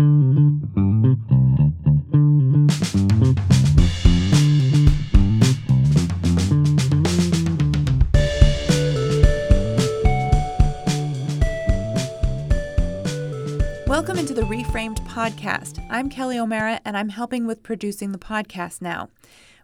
Welcome into the Reframed podcast. I'm Kelly O'Mara, and I'm helping with producing the podcast now.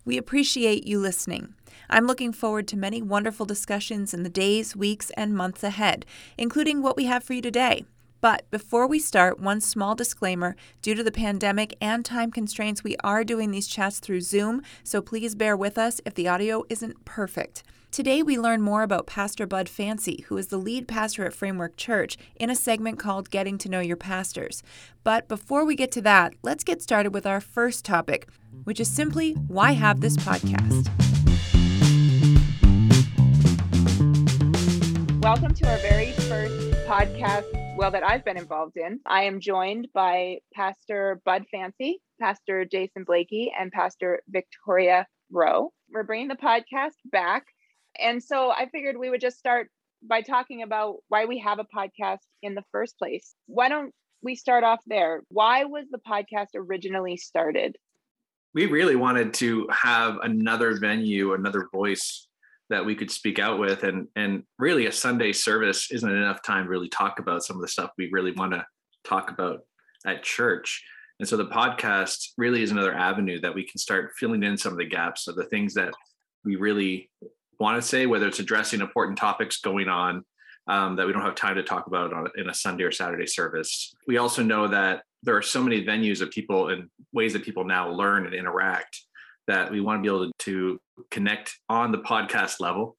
We appreciate you listening. I'm looking forward to many wonderful discussions in the days, weeks, and months ahead, including what we have for you today. But before we start, one small disclaimer due to the pandemic and time constraints, we are doing these chats through Zoom, so please bear with us if the audio isn't perfect. Today, we learn more about Pastor Bud Fancy, who is the lead pastor at Framework Church, in a segment called Getting to Know Your Pastors. But before we get to that, let's get started with our first topic, which is simply why have this podcast? Welcome to our very first podcast, well, that I've been involved in. I am joined by Pastor Bud Fancy, Pastor Jason Blakey, and Pastor Victoria Rowe. We're bringing the podcast back and so I figured we would just start by talking about why we have a podcast in the first place. Why don't we start off there? Why was the podcast originally started? We really wanted to have another venue, another voice that we could speak out with and and really a Sunday service isn't enough time to really talk about some of the stuff we really want to talk about at church. And so the podcast really is another avenue that we can start filling in some of the gaps of the things that we really want to say, whether it's addressing important topics going on um, that we don't have time to talk about on, in a Sunday or Saturday service. We also know that there are so many venues of people and ways that people now learn and interact that we want to be able to, connect on the podcast level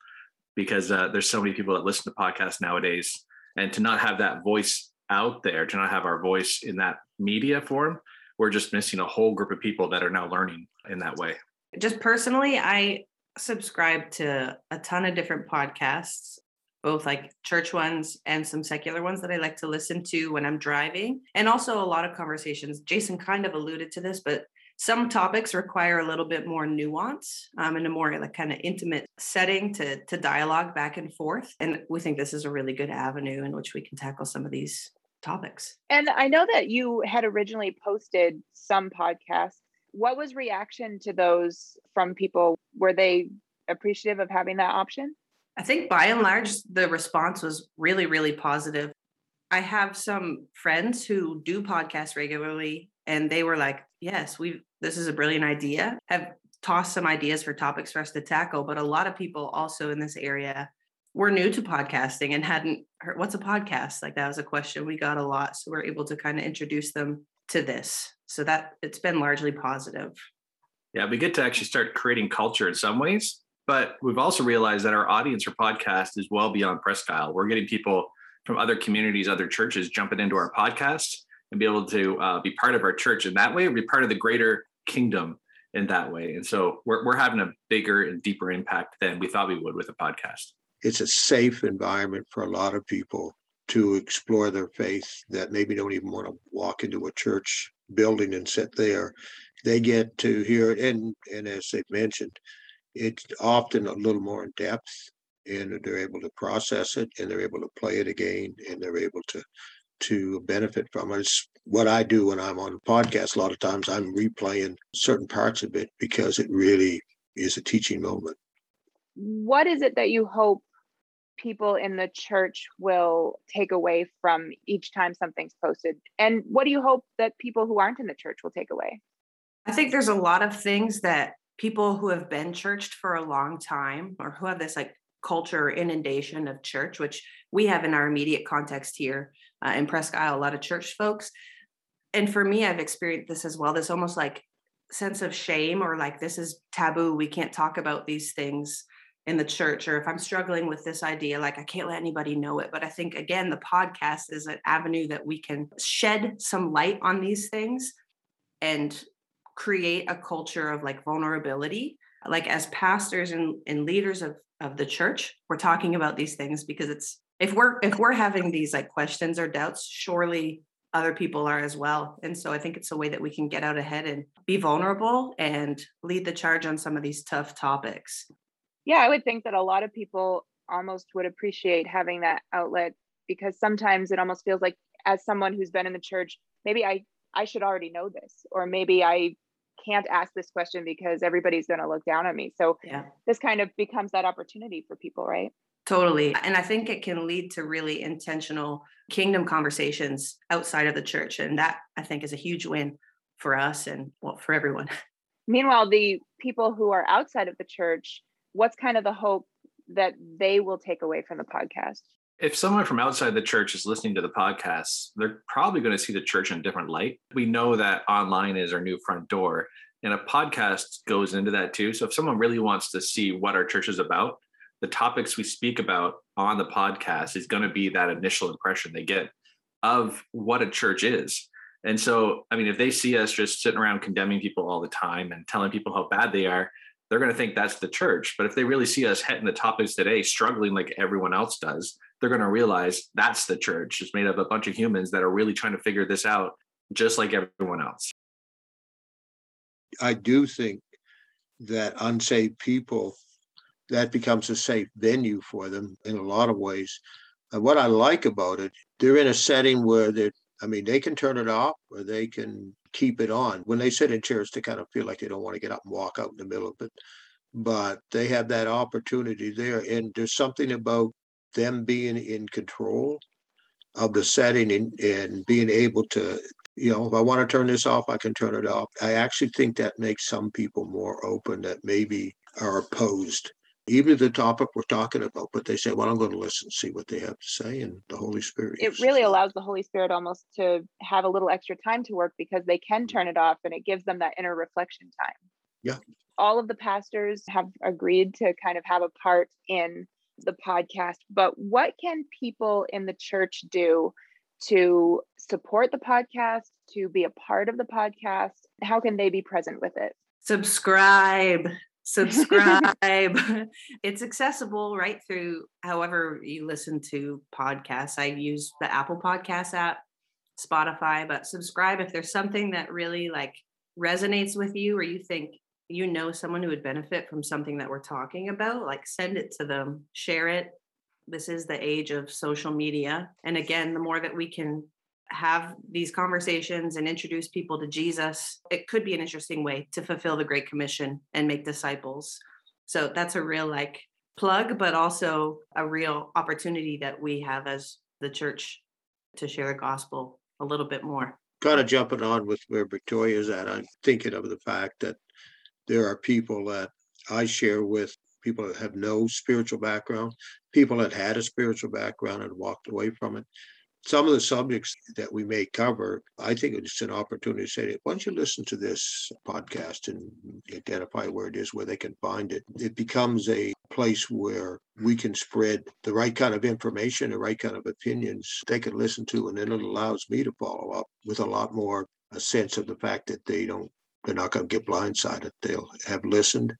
because uh, there's so many people that listen to podcasts nowadays and to not have that voice out there to not have our voice in that media form we're just missing a whole group of people that are now learning in that way just personally i subscribe to a ton of different podcasts, both like church ones and some secular ones that I like to listen to when I'm driving, and also a lot of conversations. Jason kind of alluded to this, but some topics require a little bit more nuance um, and a more like kind of intimate setting to to dialogue back and forth. And we think this is a really good avenue in which we can tackle some of these topics. And I know that you had originally posted some podcasts what was reaction to those from people? Were they appreciative of having that option? I think by and large, the response was really, really positive. I have some friends who do podcasts regularly, and they were like, "Yes, we this is a brilliant idea." Have tossed some ideas for topics for us to tackle, but a lot of people also in this area were new to podcasting and hadn't heard what's a podcast. Like that was a question we got a lot, so we're able to kind of introduce them to this so that it's been largely positive yeah we get to actually start creating culture in some ways but we've also realized that our audience for podcast is well beyond presque isle we're getting people from other communities other churches jumping into our podcast and be able to uh, be part of our church in that way be part of the greater kingdom in that way and so we're, we're having a bigger and deeper impact than we thought we would with a podcast it's a safe environment for a lot of people to explore their faith that maybe don't even want to walk into a church building and sit there. They get to hear it, and and as they've mentioned, it's often a little more in depth, and they're able to process it, and they're able to play it again, and they're able to to benefit from it. It's what I do when I'm on a podcast. A lot of times, I'm replaying certain parts of it because it really is a teaching moment. What is it that you hope people in the church will take away from each time something's posted? And what do you hope that people who aren't in the church will take away? I think there's a lot of things that people who have been churched for a long time or who have this like culture or inundation of church, which we have in our immediate context here uh, in Presque Isle, a lot of church folks. And for me, I've experienced this as well. This almost like sense of shame or like this is taboo. We can't talk about these things in the church or if i'm struggling with this idea like i can't let anybody know it but i think again the podcast is an avenue that we can shed some light on these things and create a culture of like vulnerability like as pastors and, and leaders of of the church we're talking about these things because it's if we're if we're having these like questions or doubts surely other people are as well and so i think it's a way that we can get out ahead and be vulnerable and lead the charge on some of these tough topics yeah, I would think that a lot of people almost would appreciate having that outlet because sometimes it almost feels like as someone who's been in the church, maybe I I should already know this, or maybe I can't ask this question because everybody's going to look down on me. So Yeah. this kind of becomes that opportunity for people, right? Totally. And I think it can lead to really intentional kingdom conversations outside of the church. And that I think is a huge win for us and well, for everyone. Meanwhile, the people who are outside of the church, what's kind of the hope that they will take away from the podcast? if someone from outside the church is listening to the podcast, they're probably going to see the church in a different light. We know that online is our new front door, and a podcast goes into that too. So if someone really wants to see what our church is about, the topics we speak about on the podcast is going to be that initial impression they get of what a church is. And so, I mean, if they see us just sitting around condemning people all the time and telling people how bad they are, they're going to think that's the church. But if they really see us hitting the topics today, struggling like everyone else does, they're going to realize that's the church. It's made up of a bunch of humans that are really trying to figure this out, just like everyone else. I do think that unsaved people, that becomes a safe venue for them in a lot of ways. And what I like about it, they're in a setting where they I mean, they can turn it off or they can keep it on. When they sit in chairs, they kind of feel like they don't want to get up and walk out in the middle of it. But they have that opportunity there. And there's something about them being in control of the setting and, and being able to, you know, if I want to turn this off, I can turn it off. I actually think that makes some people more open that maybe are opposed even the topic we're talking about, but they say, well, I'm going to listen, see what they have to say, and the Holy Spirit. It really that. allows the Holy Spirit almost to have a little extra time to work because they can turn it off and it gives them that inner reflection time. Yeah. All of the pastors have agreed to kind of have a part in the podcast, but what can people in the church do to support the podcast, to be a part of the podcast? How can they be present with it? Subscribe. Subscribe. it's accessible right through however you listen to podcasts. I use the Apple Podcast app, Spotify, but subscribe if there's something that really like resonates with you or you think you know someone who would benefit from something that we're talking about, like send it to them, share it. This is the age of social media. And again, the more that we can have these conversations and introduce people to Jesus, it could be an interesting way to fulfill the Great Commission and make disciples. So that's a real like plug, but also a real opportunity that we have as the church to share the gospel a little bit more. kind of jumping on with where Victoria's at, I'm thinking of the fact that there are people that I share with, people that have no spiritual background, people that had a spiritual background and walked away from it. Some of the subjects that we may cover, I think it's an opportunity to say, why don't you listen to this podcast and identify where it is, where they can find it. It becomes a place where we can spread the right kind of information, the right kind of opinions they can listen to, and then it allows me to follow up with a lot more a sense of the fact that they don't they're not going to get blindsided. They'll have listened.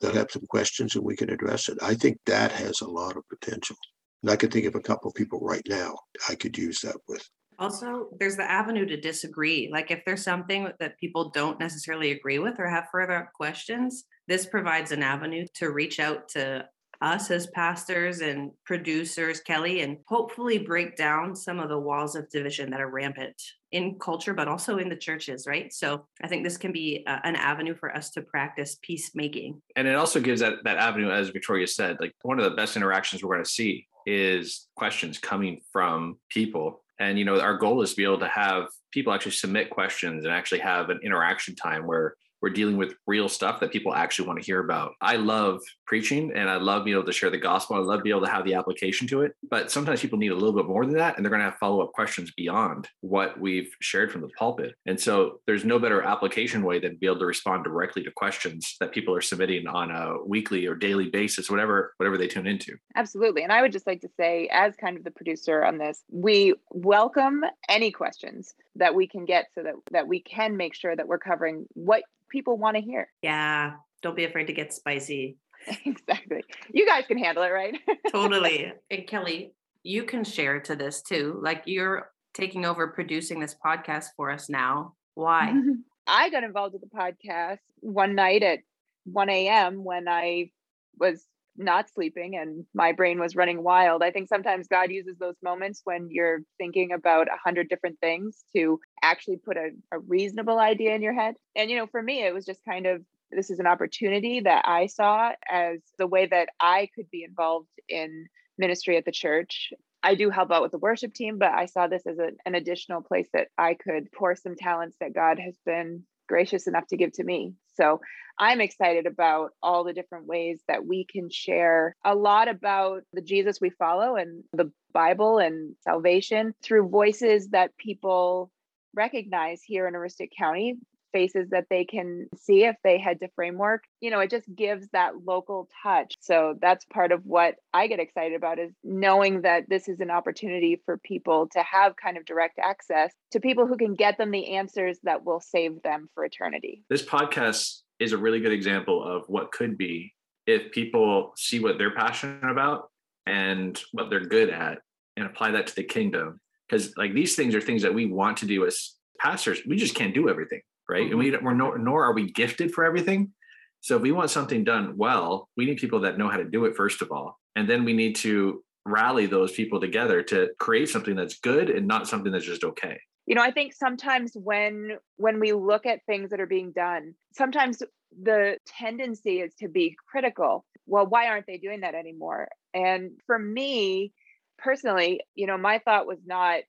They'll have some questions and we can address it. I think that has a lot of potential. And I can think of a couple of people right now I could use that with. Also, there's the avenue to disagree. Like if there's something that people don't necessarily agree with or have further questions, this provides an avenue to reach out to us as pastors and producers, Kelly, and hopefully break down some of the walls of division that are rampant in culture, but also in the churches, right? So I think this can be uh, an avenue for us to practice peacemaking. And it also gives that that avenue, as Victoria said, like one of the best interactions we're going to see is questions coming from people. And you know, our goal is to be able to have people actually submit questions and actually have an interaction time where we're dealing with real stuff that people actually want to hear about. I love preaching and I love being able to share the gospel. I love being able to have the application to it. But sometimes people need a little bit more than that. And they're going to have follow up questions beyond what we've shared from the pulpit. And so there's no better application way than be able to respond directly to questions that people are submitting on a weekly or daily basis, whatever, whatever they tune into. Absolutely. And I would just like to say, as kind of the producer on this, we welcome any questions that we can get so that, that we can make sure that we're covering what people want to hear. Yeah, don't be afraid to get spicy. exactly. You guys can handle it, right? totally. And Kelly, you can share to this too. Like you're taking over producing this podcast for us now. Why? I got involved with the podcast one night at 1 a.m. when I was not sleeping and my brain was running wild. I think sometimes God uses those moments when you're thinking about a hundred different things to actually put a, a reasonable idea in your head. And, you know, for me, it was just kind of this is an opportunity that I saw as the way that I could be involved in ministry at the church. I do help out with the worship team, but I saw this as a, an additional place that I could pour some talents that God has been gracious enough to give to me. So I'm excited about all the different ways that we can share a lot about the Jesus we follow and the Bible and salvation through voices that people recognize here in Aroostook County, faces that they can see if they head to framework you know it just gives that local touch. So that's part of what i get excited about is knowing that this is an opportunity for people to have kind of direct access to people who can get them the answers that will save them for eternity. This podcast is a really good example of what could be if people see what they're passionate about and what they're good at and apply that to the kingdom. Because like these things are things that we want to do as pastors. We just can't do everything right? Mm-hmm. And we we're no, nor are we gifted for everything. So if we want something done well, we need people that know how to do it first of all, and then we need to rally those people together to create something that's good and not something that's just okay. You know, I think sometimes when when we look at things that are being done, sometimes the tendency is to be critical. Well, why aren't they doing that anymore? And for me personally, you know, my thought was not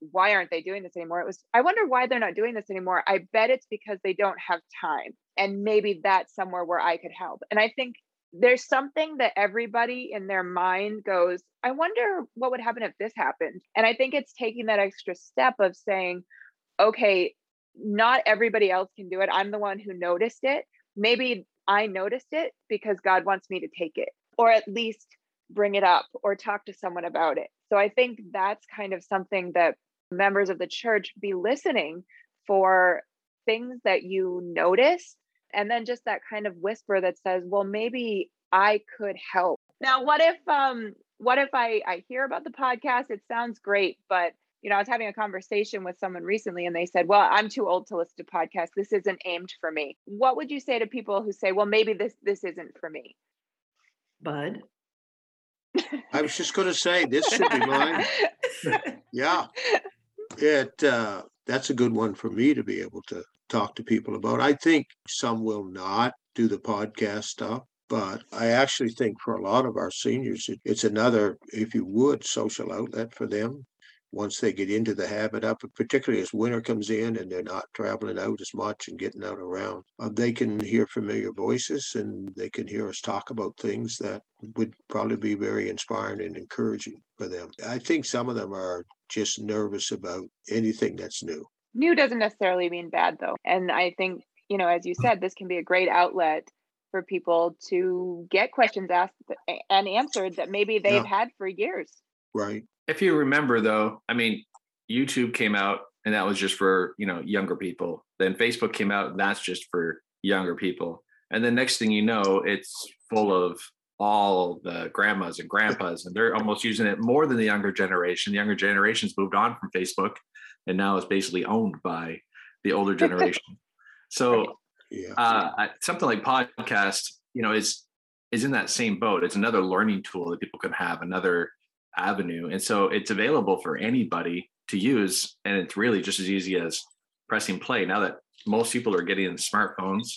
why aren't they doing this anymore? It was, I wonder why they're not doing this anymore. I bet it's because they don't have time. And maybe that's somewhere where I could help. And I think there's something that everybody in their mind goes, I wonder what would happen if this happened. And I think it's taking that extra step of saying, okay, not everybody else can do it. I'm the one who noticed it. Maybe I noticed it because God wants me to take it, or at least bring it up or talk to someone about it. So I think that's kind of something that members of the church be listening for things that you notice and then just that kind of whisper that says well maybe i could help. Now what if um what if i i hear about the podcast? It sounds great but you know i was having a conversation with someone recently and they said well i'm too old to listen to podcasts. This isn't aimed for me. What would you say to people who say well maybe this this isn't for me? Bud? I was just going to say this should be mine. Yeah it uh, that's a good one for me to be able to talk to people about. I think some will not do the podcast stuff, but I actually think for a lot of our seniors, it, it's another, if you would, social outlet for them once they get into the habit of it, particularly as winter comes in and they're not traveling out as much and getting out around, uh, they can hear familiar voices and they can hear us talk about things that would probably be very inspiring and encouraging for them. I think some of them are just nervous about anything that's new. New doesn't necessarily mean bad, though. And I think, you know, as you said, this can be a great outlet for people to get questions asked and answered that maybe they've yeah. had for years. Right. If you remember, though, I mean, YouTube came out and that was just for, you know, younger people. Then Facebook came out and that's just for younger people. And then next thing you know, it's full of all the grandmas and grandpas, and they're almost using it more than the younger generation. The younger generation's moved on from Facebook and now it's basically owned by the older generation. so yeah. uh, something like podcast, you know, is is in that same boat. It's another learning tool that people can have, another avenue. And so it's available for anybody to use. And it's really just as easy as pressing play. Now that most people are getting smartphones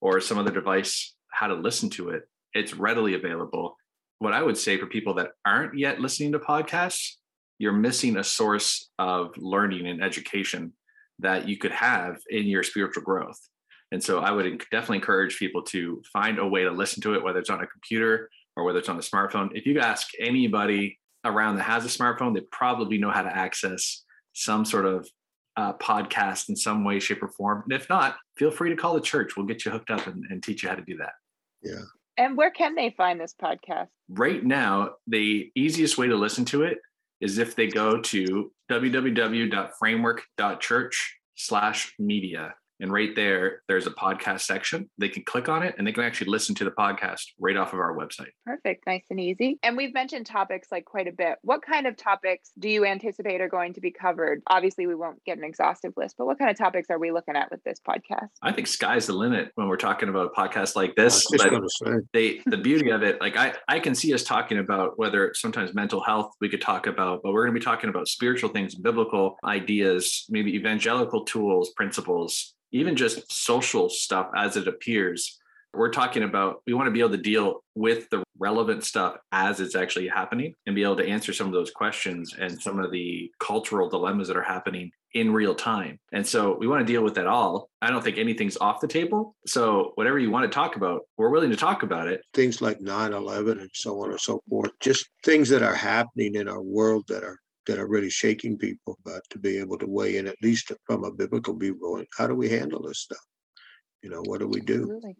or some other device, how to listen to it, it's readily available. What I would say for people that aren't yet listening to podcasts, you're missing a source of learning and education that you could have in your spiritual growth. And so I would definitely encourage people to find a way to listen to it, whether it's on a computer or whether it's on a smartphone. If you ask anybody around that has a smartphone, they probably know how to access some sort of uh, podcast in some way, shape, or form. And if not, feel free to call the church. We'll get you hooked up and, and teach you how to do that. Yeah. And where can they find this podcast? Right now, the easiest way to listen to it is if they go to www.framework.church slash media And right there, there's a podcast section. They can click on it and they can actually listen to the podcast right off of our website. Perfect. Nice and easy. And we've mentioned topics like quite a bit. What kind of topics do you anticipate are going to be covered? Obviously, we won't get an exhaustive list, but what kind of topics are we looking at with this podcast? I think sky's the limit when we're talking about a podcast like this. But they, the beauty of it, like I, I can see us talking about whether sometimes mental health we could talk about, but we're going to be talking about spiritual things, biblical ideas, maybe evangelical tools, principles, even just social stuff as it appears. We're talking about we want to be able to deal with the relevant stuff as it's actually happening and be able to answer some of those questions and some of the cultural dilemmas that are happening in real time. And so we want to deal with that all. I don't think anything's off the table. So whatever you want to talk about, we're willing to talk about it. Things like 9/11 and so on and so forth, just things that are happening in our world that are that are really shaking people, but to be able to weigh in at least from a biblical viewpoint, how do we handle this stuff? You know, what do we do? Absolutely.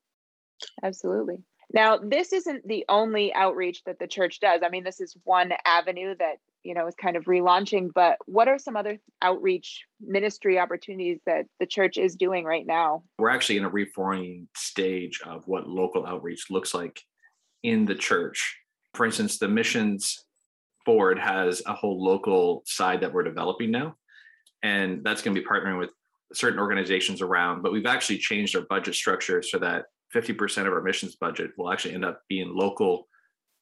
Absolutely. Now, this isn't the only outreach that the church does. I mean, this is one avenue that, you know, is kind of relaunching, but what are some other outreach ministry opportunities that the church is doing right now? We're actually in a reforming stage of what local outreach looks like in the church. For instance, the missions board has a whole local side that we're developing now. And that's going to be partnering with certain organizations around, but we've actually changed our budget structure so that 50% of our missions budget will actually end up being local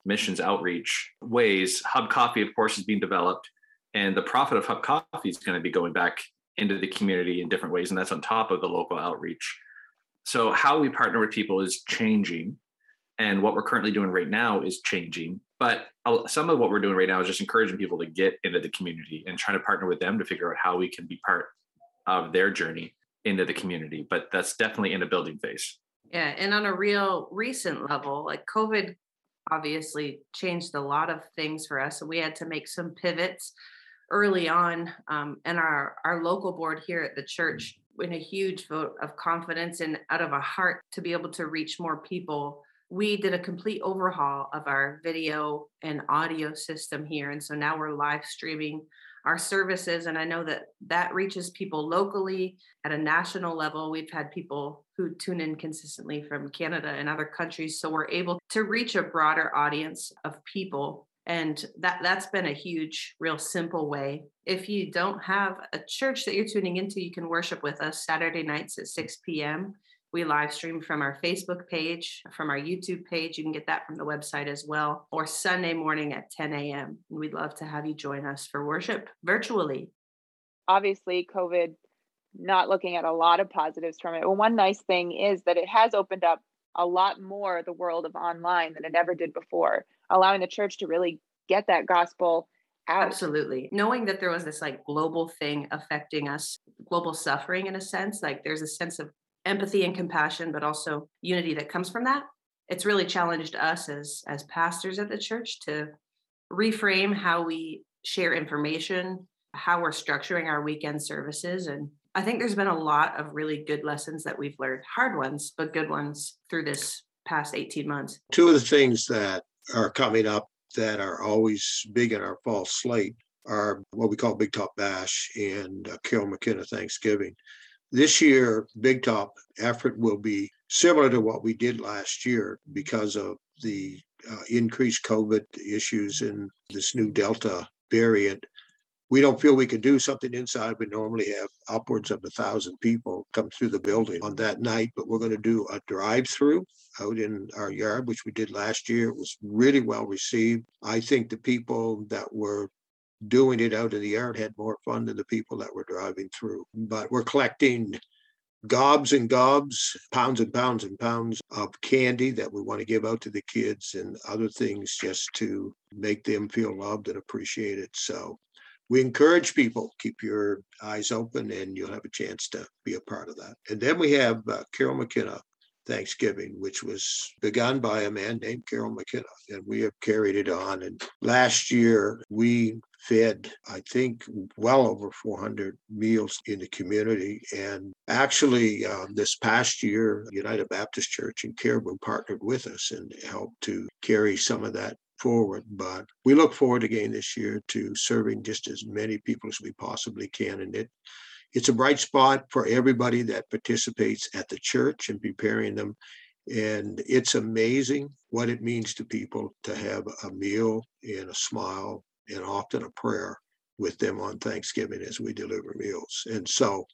missions outreach ways. Hub Coffee, of course, is being developed, and the profit of Hub Coffee is going to be going back into the community in different ways, and that's on top of the local outreach. So, how we partner with people is changing, and what we're currently doing right now is changing. But some of what we're doing right now is just encouraging people to get into the community and trying to partner with them to figure out how we can be part of their journey into the community. But that's definitely in a building phase. Yeah. And on a real recent level, like COVID obviously changed a lot of things for us. And we had to make some pivots early on. Um, and our, our local board here at the church, in a huge vote of confidence and out of a heart to be able to reach more people we did a complete overhaul of our video and audio system here. And so now we're live streaming our services. And I know that that reaches people locally at a national level. We've had people who tune in consistently from Canada and other countries. So we're able to reach a broader audience of people. And that, that's been a huge, real simple way. If you don't have a church that you're tuning into, you can worship with us Saturday nights at 6 p.m. We live stream from our Facebook page, from our YouTube page. You can get that from the website as well, or Sunday morning at 10 a.m. We'd love to have you join us for worship virtually. Obviously, COVID not looking at a lot of positives from it. Well, one nice thing is that it has opened up a lot more the world of online than it ever did before, allowing the church to really get that gospel out. Absolutely. Knowing that there was this like global thing affecting us, global suffering in a sense, like there's a sense of empathy and compassion, but also unity that comes from that. It's really challenged us as as pastors at the church to reframe how we share information, how we're structuring our weekend services. And I think there's been a lot of really good lessons that we've learned, hard ones, but good ones through this past 18 months. Two of the things that are coming up that are always big in our fall slate are what we call Big Top Bash and uh, Carol McKenna Thanksgiving. This year, Big Top effort will be similar to what we did last year because of the uh, increased COVID issues and this new Delta variant. We don't feel we can do something inside. We normally have upwards of a thousand people come through the building on that night, but we're going to do a drive through out in our yard, which we did last year. It was really well received. I think the people that were doing it out in the yard had more fun than the people that were driving through. But we're collecting gobs and gobs, pounds and pounds and pounds of candy that we want to give out to the kids and other things just to make them feel loved and appreciated. So we encourage people keep your eyes open and you'll have a chance to be a part of that. And then we have uh, Carol McKenna Thanksgiving, which was begun by a man named Carol McKenna, and we have carried it on. And last year, we fed, I think, well over 400 meals in the community. And actually, uh, this past year, United Baptist Church in Caribou partnered with us and helped to carry some of that forward. But we look forward again this year to serving just as many people as we possibly can. And it it's a bright spot for everybody that participates at the church and preparing them. And it's amazing what it means to people to have a meal and a smile and often a prayer with them on Thanksgiving as we deliver meals. And so,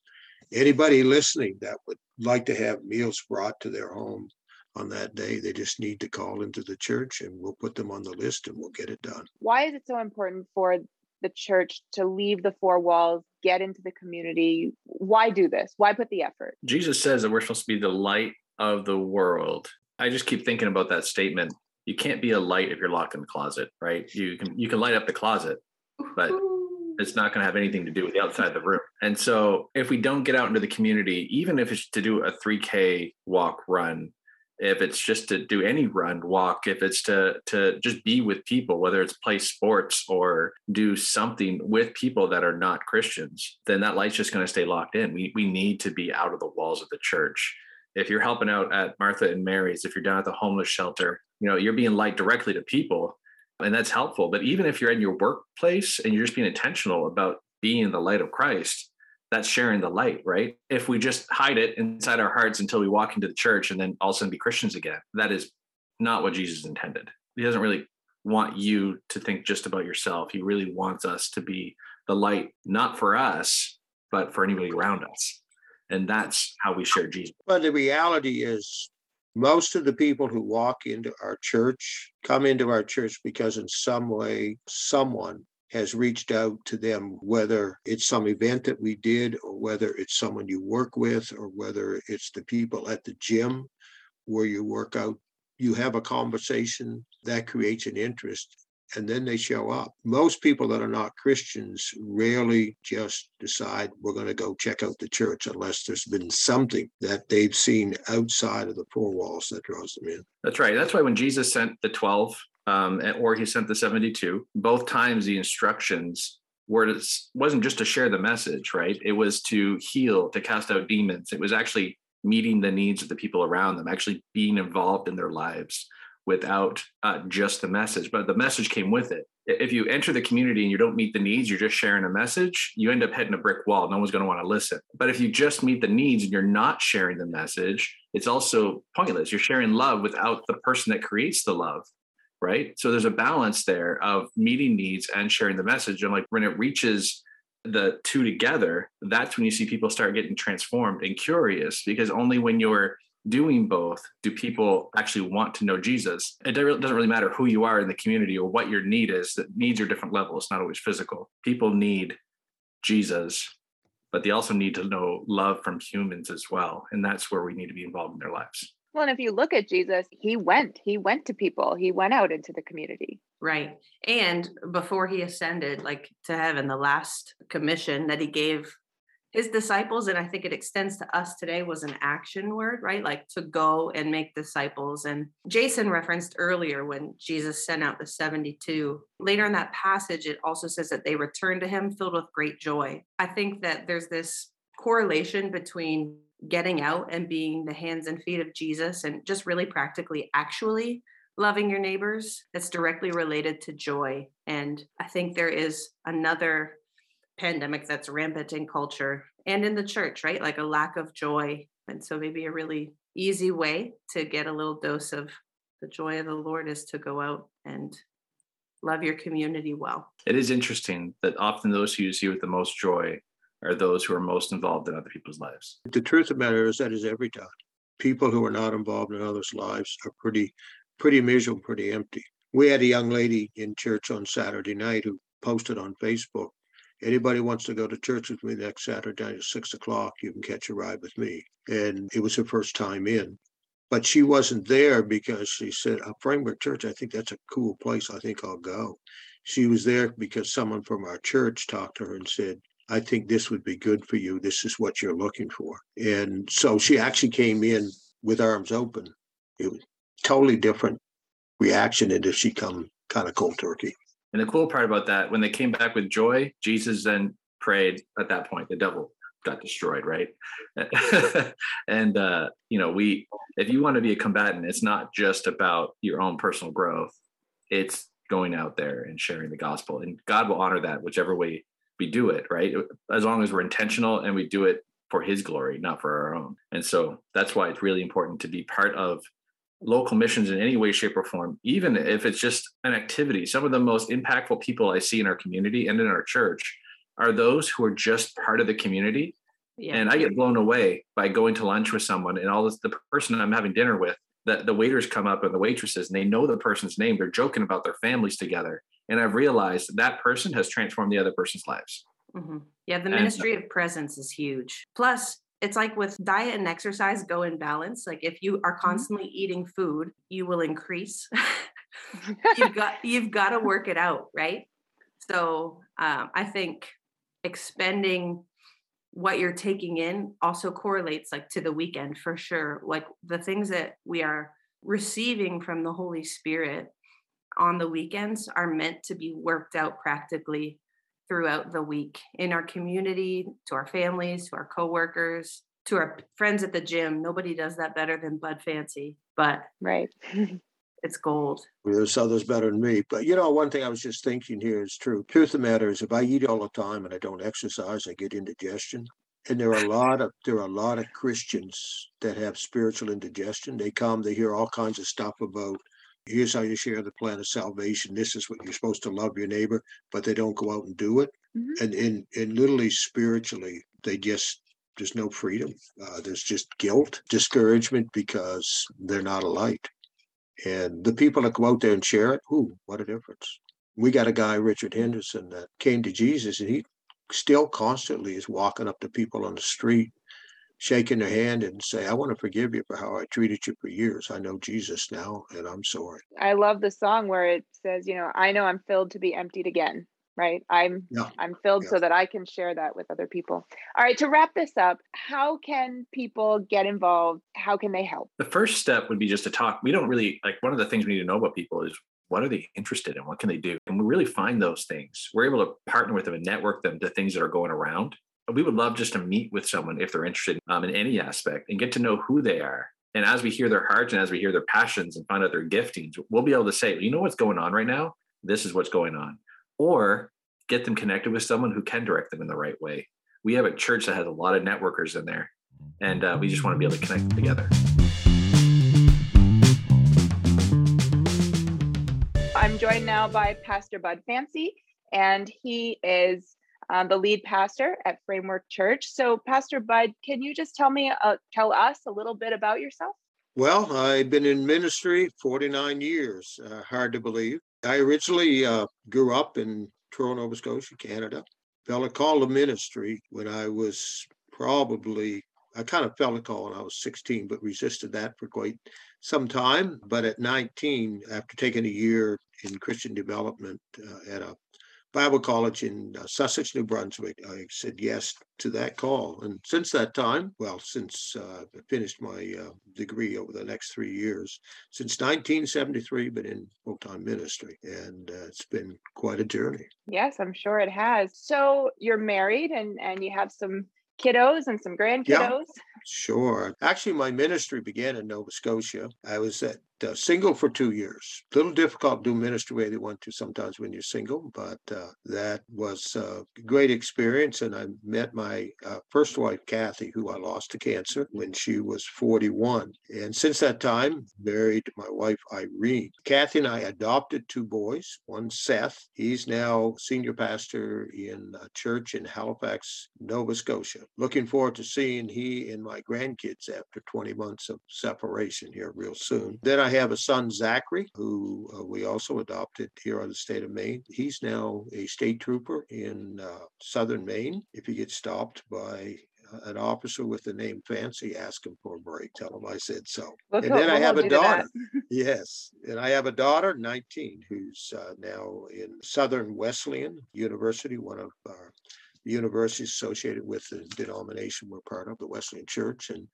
anybody listening that would like to have meals brought to their home on that day, they just need to call into the church and we'll put them on the list and we'll get it done. Why is it so important for the church to leave the four walls, get into the community? Why do this? Why put the effort? Jesus says that we're supposed to be the light of the world. I just keep thinking about that statement. You can't be a light if you're locked in the closet, right? You can you can light up the closet, but it's not going to have anything to do with the outside of the room. And so if we don't get out into the community, even if it's to do a 3K walk run, if it's just to do any run walk if it's to to just be with people whether it's play sports or do something with people that are not christians then that light's just going to stay locked in we, we need to be out of the walls of the church if you're helping out at martha and mary's if you're down at the homeless shelter you know you're being light directly to people and that's helpful but even if you're in your workplace and you're just being intentional about being the light of christ that's sharing the light, right? If we just hide it inside our hearts until we walk into the church and then all of a sudden be Christians again, that is not what Jesus intended. He doesn't really want you to think just about yourself. He really wants us to be the light, not for us, but for anybody around us. And that's how we share Jesus. But the reality is, most of the people who walk into our church come into our church because, in some way, someone has reached out to them, whether it's some event that we did, or whether it's someone you work with, or whether it's the people at the gym where you work out. You have a conversation that creates an interest, and then they show up. Most people that are not Christians rarely just decide we're going to go check out the church unless there's been something that they've seen outside of the four walls that draws them in. That's right. That's why when Jesus sent the 12 um, or he sent the 72. Both times the instructions were to, wasn't just to share the message, right? It was to heal, to cast out demons. It was actually meeting the needs of the people around them, actually being involved in their lives without uh, just the message. But the message came with it. If you enter the community and you don't meet the needs, you're just sharing a message, you end up hitting a brick wall. No one's going to want to listen. But if you just meet the needs and you're not sharing the message, it's also pointless. You're sharing love without the person that creates the love right? So there's a balance there of meeting needs and sharing the message. And like when it reaches the two together, that's when you see people start getting transformed and curious because only when you're doing both do people actually want to know Jesus. It doesn't really matter who you are in the community or what your need is, that needs are different levels, not always physical. People need Jesus, but they also need to know love from humans as well. And that's where we need to be involved in their lives. Well, and if you look at Jesus, he went, he went to people, he went out into the community. Right. And before he ascended like to heaven, the last commission that he gave his disciples, and I think it extends to us today, was an action word, right? Like to go and make disciples. And Jason referenced earlier when Jesus sent out the 72. Later in that passage, it also says that they returned to him filled with great joy. I think that there's this correlation between getting out and being the hands and feet of Jesus and just really practically actually loving your neighbors that's directly related to joy. And I think there is another pandemic that's rampant in culture and in the church, right? Like a lack of joy. And so maybe a really easy way to get a little dose of the joy of the Lord is to go out and love your community well. It is interesting that often those who you see with the most joy are those who are most involved in other people's lives. The truth of the matter is that is every time. People who are not involved in others' lives are pretty, pretty miserable, pretty empty. We had a young lady in church on Saturday night who posted on Facebook, anybody wants to go to church with me next Saturday at six o'clock, you can catch a ride with me. And it was her first time in. But she wasn't there because she said, a Framework Church, I think that's a cool place. I think I'll go. She was there because someone from our church talked to her and said, I think this would be good for you. This is what you're looking for. And so she actually came in with arms open. It was totally different reaction than if she come kind of cold turkey. And the cool part about that, when they came back with joy, Jesus then prayed at that point, the devil got destroyed, right? and uh, you know, we if you want to be a combatant, it's not just about your own personal growth. It's going out there and sharing the gospel. And God will honor that whichever way we do it, right? As long as we're intentional and we do it for his glory, not for our own. And so that's why it's really important to be part of local missions in any way, shape, or form, even if it's just an activity. Some of the most impactful people I see in our community and in our church are those who are just part of the community. Yeah. And I get blown away by going to lunch with someone and all this, the person I'm having dinner with, that the waiters come up and the waitresses, and they know the person's name. They're joking about their families together. And I've realized that person has transformed the other person's lives. Mm-hmm. Yeah, the ministry and, of presence is huge. Plus, it's like with diet and exercise go in balance. Like if you are mm-hmm. constantly mm-hmm. eating food, you will increase. you've got you've got to work it out, right? So um, I think expending what you're taking in also correlates like to the weekend for sure. Like the things that we are receiving from the Holy Spirit on the weekends are meant to be worked out practically throughout the week in our community, to our families, to our coworkers, to our friends at the gym. Nobody does that better than Bud Fancy, but right. it's gold. There's others better than me. But you know, one thing I was just thinking here is true. Truth of the matter is if I eat all the time and I don't exercise, I get indigestion. And there are a lot of there are a lot of Christians that have spiritual indigestion. They come, they hear all kinds of stuff about here's how you share the plan of salvation. This is what you're supposed to love your neighbor, but they don't go out and do it. Mm-hmm. And in and literally spiritually, they just there's no freedom. Uh, there's just guilt, discouragement because they're not a light. And the people that go out there and share it, ooh, what a difference. We got a guy, Richard Henderson, that came to Jesus and he still constantly is walking up to people on the street shaking their hand and say, I want to forgive you for how I treated you for years. I know Jesus now and I'm sorry. I love the song where it says, you know, I know I'm filled to be emptied again. Right. I'm yeah. I'm filled yeah. so that I can share that with other people. All right. To wrap this up, how can people get involved? How can they help? The first step would be just to talk. We don't really like one of the things we need to know about people is what are they interested in? What can they do? And we really find those things. We're able to partner with them and network them to things that are going around we would love just to meet with someone if they're interested um, in any aspect and get to know who they are. And as we hear their hearts and as we hear their passions and find out their giftings, we'll be able to say, you know what's going on right now? This is what's going on. Or get them connected with someone who can direct them in the right way. We have a church that has a lot of networkers in there, and uh, we just want to be able to connect them together. I'm joined now by Pastor Bud Fancy, and he is um, the lead pastor at Framework Church. So, Pastor Bud, can you just tell me, uh, tell us a little bit about yourself? Well, I've been in ministry 49 years. Uh, hard to believe. I originally uh, grew up in Truro, Nova Scotia, Canada. Felt a call to ministry when I was probably, I kind of felt a call when I was 16, but resisted that for quite some time. But at 19, after taking a year in Christian development uh, at a Bible College in uh, Sussex, New Brunswick. I said yes to that call. And since that time, well, since uh, I finished my uh, degree over the next three years, since 1973, been in full time ministry. And uh, it's been quite a journey. Yes, I'm sure it has. So you're married and, and you have some kiddos and some grandkiddos? Yeah, sure. Actually, my ministry began in Nova Scotia. I was at uh, single for two years. A little difficult to do ministry way they want to sometimes when you're single, but uh, that was a great experience. And I met my uh, first wife, Kathy, who I lost to cancer when she was 41. And since that time, married my wife, Irene. Kathy and I adopted two boys, one Seth. He's now senior pastor in a church in Halifax, Nova Scotia. Looking forward to seeing he and my grandkids after 20 months of separation here real soon. Then I I have a son, Zachary, who uh, we also adopted here on the state of Maine. He's now a state trooper in uh, southern Maine. If he gets stopped by uh, an officer with the name Fancy, ask him for a break. Tell him I said so. We'll and then we'll I have a daughter. yes. And I have a daughter, 19, who's uh, now in Southern Wesleyan University, one of our universities associated with the denomination we're part of, the Wesleyan Church. And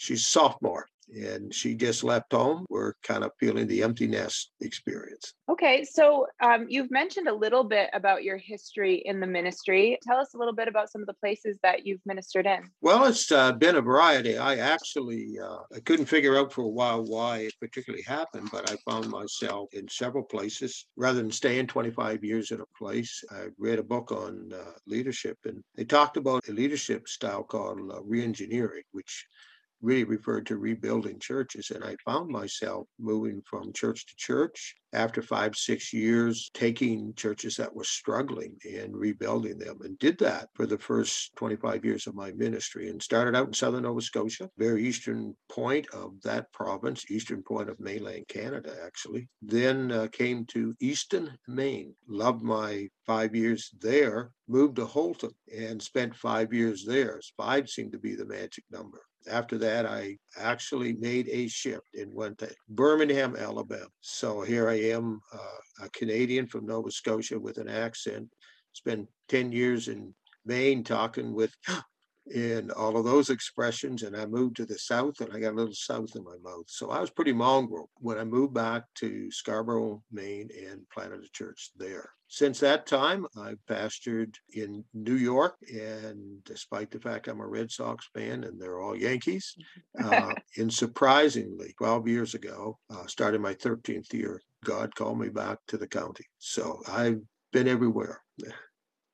she's sophomore and she just left home. We're kind of feeling the empty nest experience. Okay, so um, you've mentioned a little bit about your history in the ministry. Tell us a little bit about some of the places that you've ministered in. Well, it's uh, been a variety. I actually uh, I couldn't figure out for a while why it particularly happened, but I found myself in several places rather than staying 25 years in a place. I read a book on uh, leadership, and they talked about a leadership style called uh, reengineering, which really referred to rebuilding churches. And I found myself moving from church to church after five, six years, taking churches that were struggling and rebuilding them, and did that for the first 25 years of my ministry. And started out in southern Nova Scotia, very eastern point of that province, eastern point of mainland Canada, actually. Then uh, came to Easton, Maine. Loved my five years there, moved to Houlton and spent five years there. Five seemed to be the magic number. After that, I actually made a shift and went to Birmingham, Alabama. So here I am, uh, a Canadian from Nova Scotia with an accent. Spent 10 years in Maine talking with in all of those expressions. And I moved to the South and I got a little South in my mouth. So I was pretty mongrel when I moved back to Scarborough, Maine and planted a church there. Since that time, I've pastored in New York. And despite the fact I'm a Red Sox fan and they're all Yankees, uh, and surprisingly, 12 years ago, uh, started my 13th year, God called me back to the county. So I've been everywhere.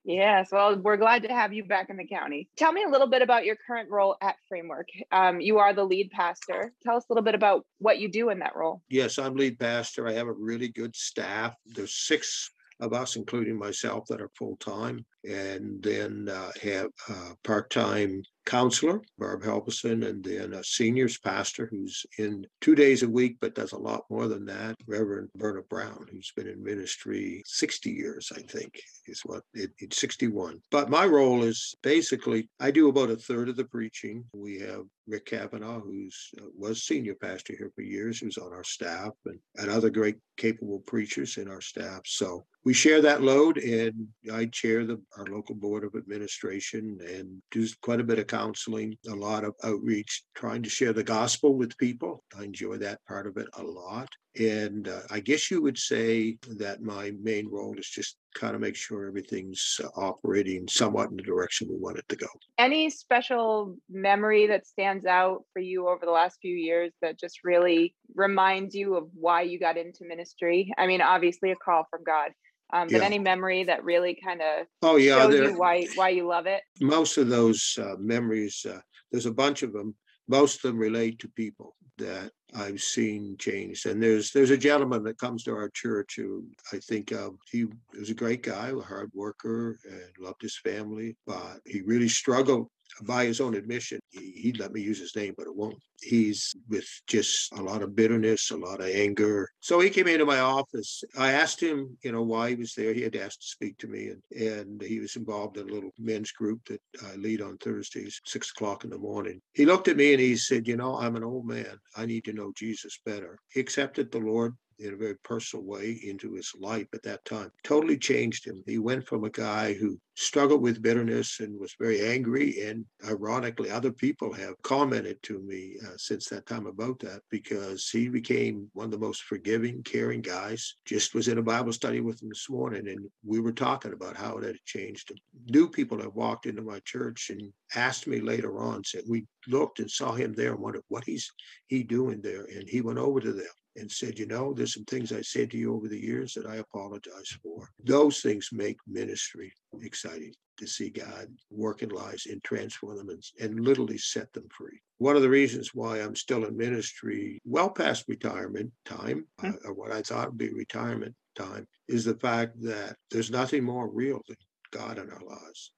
Yes, well, we're glad to have you back in the county. Tell me a little bit about your current role at Framework. Um, you are the lead pastor. Tell us a little bit about what you do in that role. Yes, I'm lead pastor. I have a really good staff. There's six of us, including myself, that are full time, and then uh, have a part time counselor, Barb Helgeson, and then a seniors pastor who's in two days a week, but does a lot more than that, Reverend Bernard Brown, who's been in ministry 60 years, I think, is what it, it's 61. But my role is basically I do about a third of the preaching. We have Rick Kavanaugh, who's uh, was senior pastor here for years, who's on our staff, and, and other great capable preachers in our staff. So we share that load, and I chair the our local board of administration and do quite a bit of counseling, a lot of outreach, trying to share the gospel with people. I enjoy that part of it a lot. And uh, I guess you would say that my main role is just kind of make sure everything's uh, operating somewhat in the direction we want it to go. Any special memory that stands out for you over the last few years that just really reminds you of why you got into ministry? I mean, obviously a call from God, um, but yeah. any memory that really kind of oh yeah shows you why why you love it most of those uh, memories uh, there's a bunch of them most of them relate to people that I've seen change. And there's there's a gentleman that comes to our church who I think of. He was a great guy, a hard worker, and loved his family, but he really struggled by his own admission, he, would let me use his name, but it won't. He's with just a lot of bitterness, a lot of anger. So he came into my office. I asked him, you know, why he was there. He had asked to speak to me, and, and he was involved in a little men's group that I lead on Thursdays, six o'clock in the morning. He looked at me and he said, You know, I'm an old man. I need to know Jesus better. He accepted the Lord in a very personal way into his life at that time. Totally changed him. He went from a guy who struggled with bitterness and was very angry. And ironically, other people have commented to me uh, since that time about that because he became one of the most forgiving, caring guys. Just was in a Bible study with him this morning, and we were talking about how it had changed him. New people have walked into my church and asked me later on, said, We looked and saw him there and wondered what he's he doing there. And he went over to them and said, you know, there's some things I said to you over the years that I apologize for. Those things make ministry exciting to see God work in lives and transform them and, and literally set them free. One of the reasons why I'm still in ministry well past retirement time, uh, or what I thought would be retirement time, is the fact that there's nothing more real than God in our lives.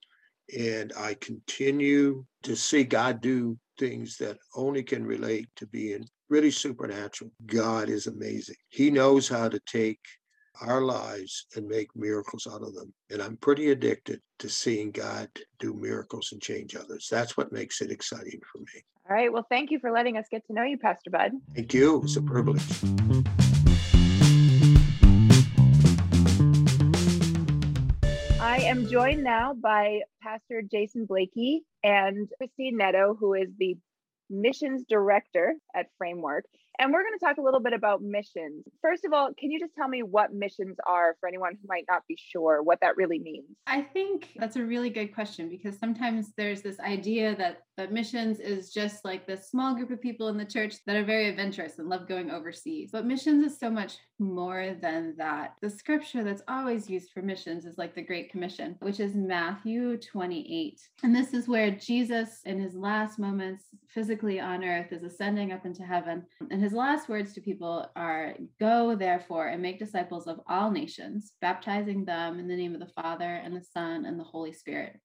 And I continue to see God do things that only can relate to being really supernatural. God is amazing. He knows how to take our lives and make miracles out of them. And I'm pretty addicted to seeing God do miracles and change others. That's what makes it exciting for me. All right. Well, thank you for letting us get to know you, Pastor Bud. Thank you. It's a privilege. I am joined now by Pastor Jason Blakey and Christine Netto, who is the missions director at Framework. And we're going to talk a little bit about missions. First of all, can you just tell me what missions are for anyone who might not be sure what that really means? I think that's a really good question because sometimes there's this idea that, that missions is just like this small group of people in the church that are very adventurous and love going overseas. But missions is so much more than that. The scripture that's always used for missions is like the Great Commission, which is Matthew 28. And this is where Jesus, in his last moments physically on earth, is ascending up into heaven. And his last words to people are Go, therefore, and make disciples of all nations, baptizing them in the name of the Father and the Son and the Holy Spirit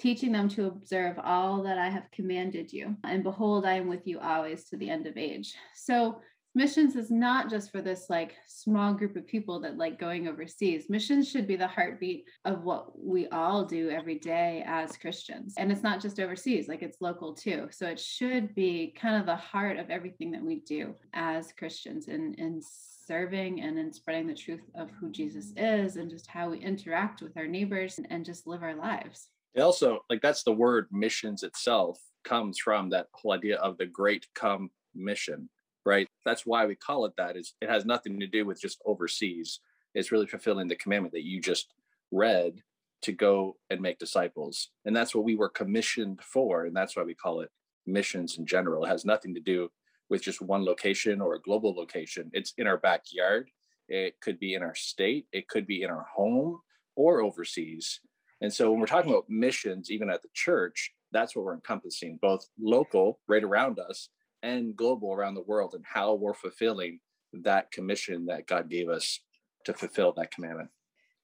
teaching them to observe all that I have commanded you. And behold, I am with you always to the end of age. So missions is not just for this like small group of people that like going overseas. Missions should be the heartbeat of what we all do every day as christians. And it's not just overseas like it's local too. So it should be kind of the heart of everything that we do as christians in in serving and in spreading the truth of who jesus is and just how we interact with our neighbors and, and just live our lives. It also like that's the word missions itself comes from that whole idea of the great come mission right? That's why we call it that. Is it has nothing to do with just overseas. It's really fulfilling the commandment that you just read to go and make disciples. And that's what we were commissioned for. And that's why we call it missions in general. It has nothing to do with just one location or a global location. It's in our backyard. It could be in our state. It could be in our home or overseas. And so when we're talking about missions, even at the church, that's what we're encompassing, both local, right around us, and global around the world and how we're fulfilling that commission that God gave us to fulfill that commandment.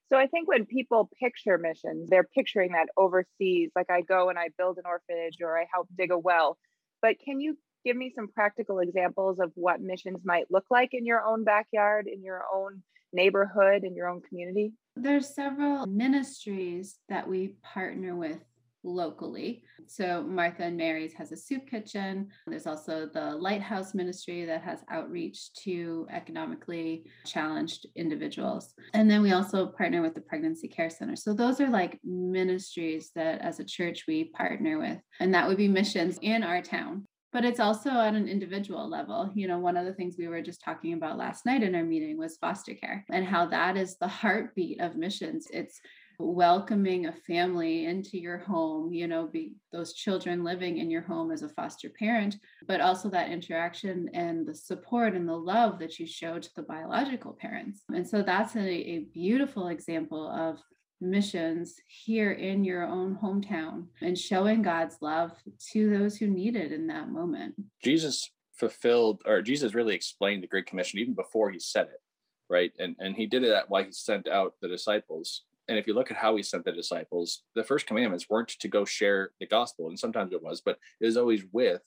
So I think when people picture missions, they're picturing that overseas, like I go and I build an orphanage or I help dig a well. But can you give me some practical examples of what missions might look like in your own backyard, in your own neighborhood, in your own community? There's several ministries that we partner with locally. So Martha and Mary's has a soup kitchen. There's also the Lighthouse Ministry that has outreach to economically challenged individuals. And then we also partner with the Pregnancy Care Center. So those are like ministries that as a church we partner with. And that would be missions in our town but it's also at an individual level. You know, one of the things we were just talking about last night in our meeting was foster care and how that is the heartbeat of missions. It's welcoming a family into your home, you know, be those children living in your home as a foster parent, but also that interaction and the support and the love that you show to the biological parents. And so that's a, a beautiful example of missions here in your own hometown and showing God's love to those who need it in that moment. Jesus fulfilled or Jesus really explained the Great Commission even before he said it, right? And and he did it while he sent out the disciples and if you look at how he sent the disciples, the first commandments weren't to go share the gospel, and sometimes it was, but it was always with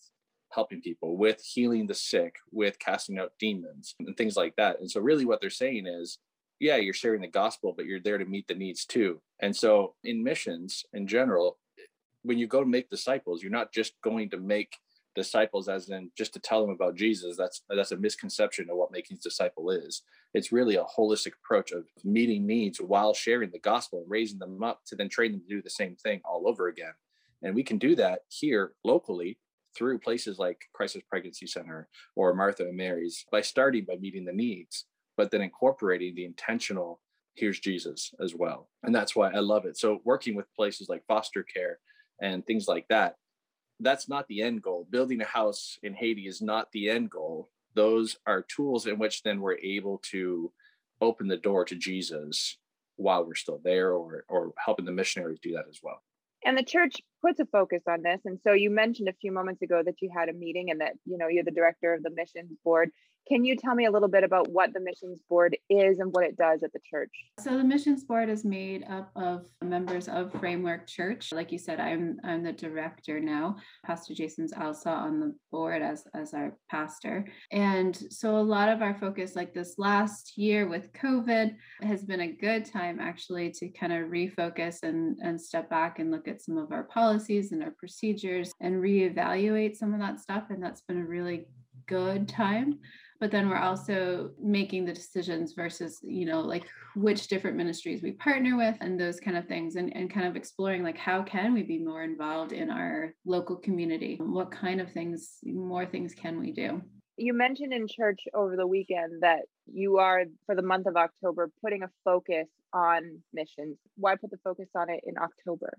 helping people, with healing the sick, with casting out demons, and things like that. And so, really, what they're saying is, yeah, you're sharing the gospel, but you're there to meet the needs too. And so, in missions in general, when you go to make disciples, you're not just going to make disciples as in just to tell them about Jesus. That's that's a misconception of what making a disciple is. It's really a holistic approach of meeting needs while sharing the gospel and raising them up to then train them to do the same thing all over again. And we can do that here locally through places like Crisis Pregnancy Center or Martha and Mary's by starting by meeting the needs, but then incorporating the intentional here's Jesus as well. And that's why I love it. So working with places like foster care and things like that that's not the end goal. Building a house in Haiti is not the end goal. Those are tools in which then we're able to open the door to Jesus while we're still there or or helping the missionaries do that as well. And the church puts a focus on this. And so you mentioned a few moments ago that you had a meeting and that, you know, you're the director of the missions board. Can you tell me a little bit about what the missions board is and what it does at the church? So the missions board is made up of members of Framework Church. Like you said, I'm I'm the director now. Pastor Jason's also on the board as as our pastor. And so a lot of our focus like this last year with COVID has been a good time actually to kind of refocus and and step back and look at some of our policies and our procedures and reevaluate some of that stuff and that's been a really good time but then we're also making the decisions versus you know like which different ministries we partner with and those kind of things and, and kind of exploring like how can we be more involved in our local community what kind of things more things can we do you mentioned in church over the weekend that you are for the month of october putting a focus on missions why put the focus on it in october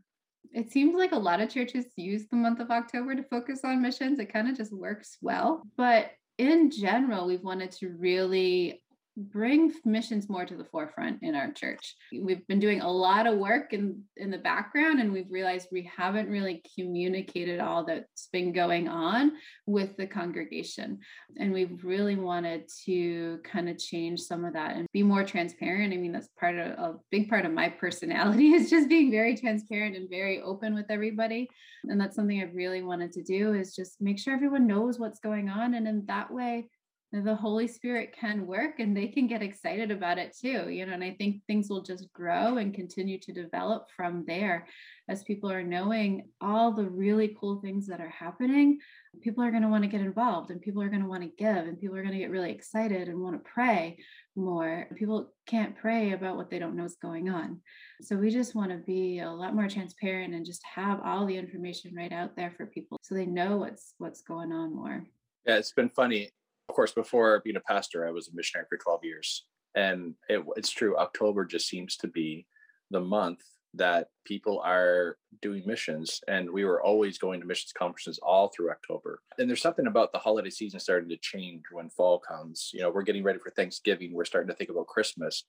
it seems like a lot of churches use the month of October to focus on missions. It kind of just works well. But in general, we've wanted to really bring missions more to the forefront in our church. We've been doing a lot of work in in the background and we've realized we haven't really communicated all that's been going on with the congregation. And we've really wanted to kind of change some of that and be more transparent. I mean, that's part of a big part of my personality is just being very transparent and very open with everybody. And that's something I really wanted to do is just make sure everyone knows what's going on and in that way the Holy Spirit can work and they can get excited about it too, you know, and I think things will just grow and continue to develop from there as people are knowing all the really cool things that are happening. People are going to want to get involved and people are going to want to give and people are going to get really excited and want to pray more. People can't pray about what they don't know is going on. So we just want to be a lot more transparent and just have all the information right out there for people so they know what's what's going on more. Yeah, it's been funny of course, before being a pastor, I was a missionary for 12 years. And it, it's true, October just seems to be the month that people are doing missions. And we were always going to missions conferences all through October. And there's something about the holiday season starting to change when fall comes. You know, we're getting ready for Thanksgiving, we're starting to think about Christmas.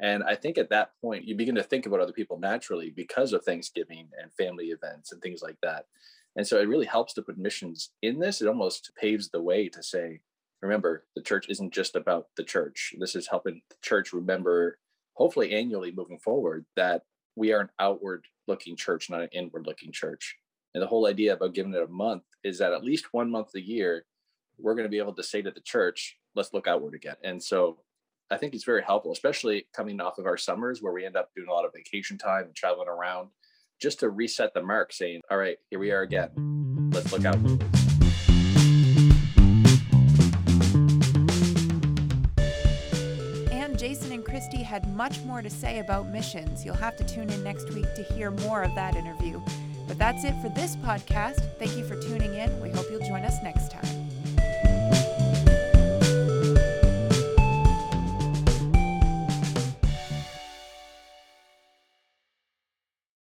And I think at that point, you begin to think about other people naturally because of Thanksgiving and family events and things like that. And so it really helps to put missions in this. It almost paves the way to say, remember the church isn't just about the church. This is helping the church remember hopefully annually moving forward that we are an outward looking church not an inward looking church. And the whole idea about giving it a month is that at least one month a year we're going to be able to say to the church let's look outward again. And so i think it's very helpful especially coming off of our summers where we end up doing a lot of vacation time and traveling around just to reset the mark saying all right here we are again. Let's look outward Christy had much more to say about missions. You'll have to tune in next week to hear more of that interview. But that's it for this podcast. Thank you for tuning in. We hope you'll join us next time.